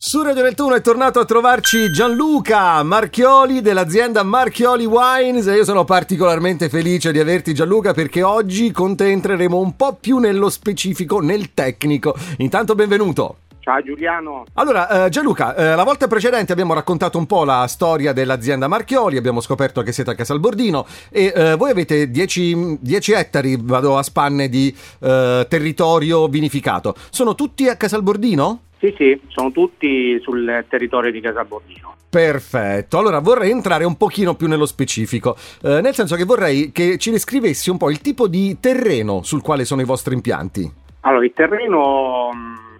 Su Radio Nettuno è tornato a trovarci Gianluca Marchioli dell'azienda Marchioli Wines e io sono particolarmente felice di averti Gianluca perché oggi con te entreremo un po' più nello specifico, nel tecnico. Intanto benvenuto. Ciao Giuliano. Allora, eh, Gianluca, eh, la volta precedente abbiamo raccontato un po' la storia dell'azienda Marchioli, abbiamo scoperto che siete a Casalbordino e eh, voi avete 10, 10, ettari, vado a spanne, di eh, territorio vinificato. Sono tutti a Casalbordino? Sì, sì, sono tutti sul territorio di Casalbordino. Perfetto, allora vorrei entrare un pochino più nello specifico, eh, nel senso che vorrei che ci descrivessi un po' il tipo di terreno sul quale sono i vostri impianti. Allora, il terreno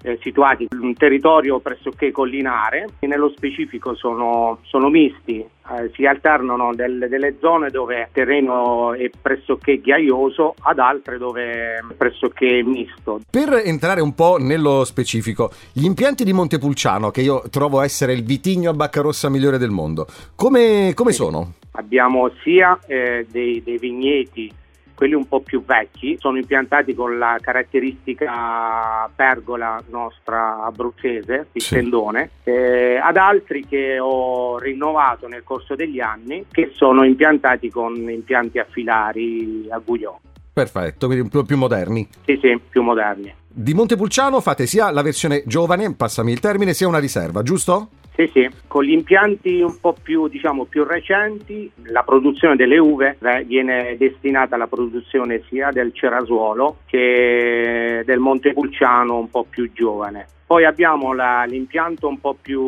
eh, situati in un territorio pressoché collinare, e nello specifico sono, sono misti, eh, si alternano delle, delle, zone dove il terreno è pressoché ghiaioso ad altre dove è pressoché misto. Per entrare un po' nello specifico, gli impianti di Montepulciano, che io trovo essere il vitigno a bacca rossa migliore del mondo, come, come sono? Abbiamo sia eh, dei, dei vigneti quelli un po' più vecchi sono impiantati con la caratteristica pergola nostra abruzzese, il sì. tendone, eh, ad altri che ho rinnovato nel corso degli anni che sono impiantati con impianti affilari a Gugliò. Perfetto, quindi un po' più moderni. Sì, sì, più moderni. Di Montepulciano fate sia la versione giovane, passami il termine, sia una riserva, giusto? Sì, sì, con gli impianti un po' più, diciamo, più recenti la produzione delle uve viene destinata alla produzione sia del cerasuolo che del Montepulciano un po' più giovane. Poi abbiamo la, l'impianto un po' più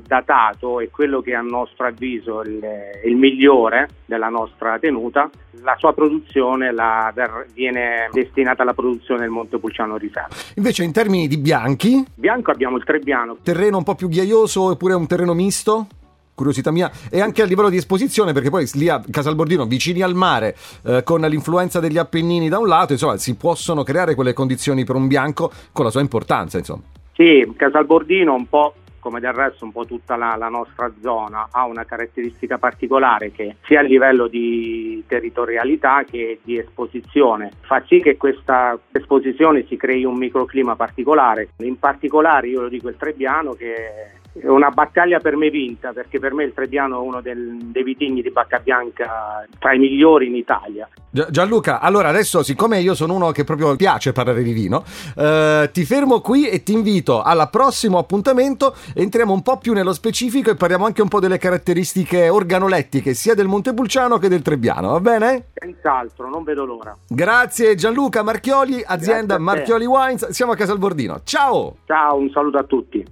datato e quello che a nostro avviso è il, il migliore della nostra tenuta. La sua produzione la, viene destinata alla produzione del Montepulciano Riserva. Invece in termini di bianchi? Bianco abbiamo il Trebbiano. Terreno un po' più ghiaioso oppure un terreno misto? curiosità mia, e anche a livello di esposizione, perché poi lì a Casalbordino, vicini al mare, eh, con l'influenza degli Appennini da un lato, insomma, si possono creare quelle condizioni per un bianco con la sua importanza, insomma. Sì, Casalbordino un po' come del resto un po' tutta la, la, nostra zona ha una caratteristica particolare che sia a livello di territorialità che di esposizione fa sì che questa esposizione si crei un microclima particolare. In particolare io lo dico il Trebbiano che una battaglia per me vinta perché per me il Trebbiano è uno del, dei vitigni di bacca bianca tra i migliori in Italia. Gianluca, allora adesso siccome io sono uno che proprio piace parlare di vino, eh, ti fermo qui e ti invito al prossimo appuntamento, entriamo un po' più nello specifico e parliamo anche un po' delle caratteristiche organolettiche sia del Montepulciano che del Trebbiano, va bene? Senz'altro, non vedo l'ora. Grazie Gianluca Marchioli, azienda Marchioli Wines, siamo a Casalbordino. Ciao! Ciao, un saluto a tutti.